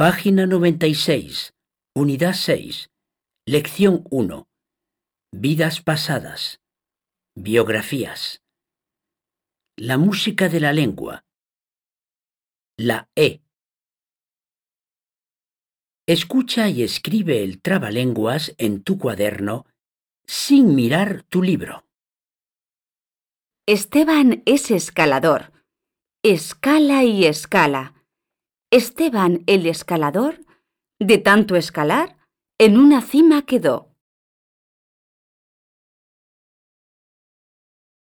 Página 96, Unidad 6, Lección 1. Vidas pasadas. Biografías. La música de la lengua. La E. Escucha y escribe el trabalenguas en tu cuaderno sin mirar tu libro. Esteban es escalador. Escala y escala. Esteban el escalador, de tanto escalar, en una cima quedó.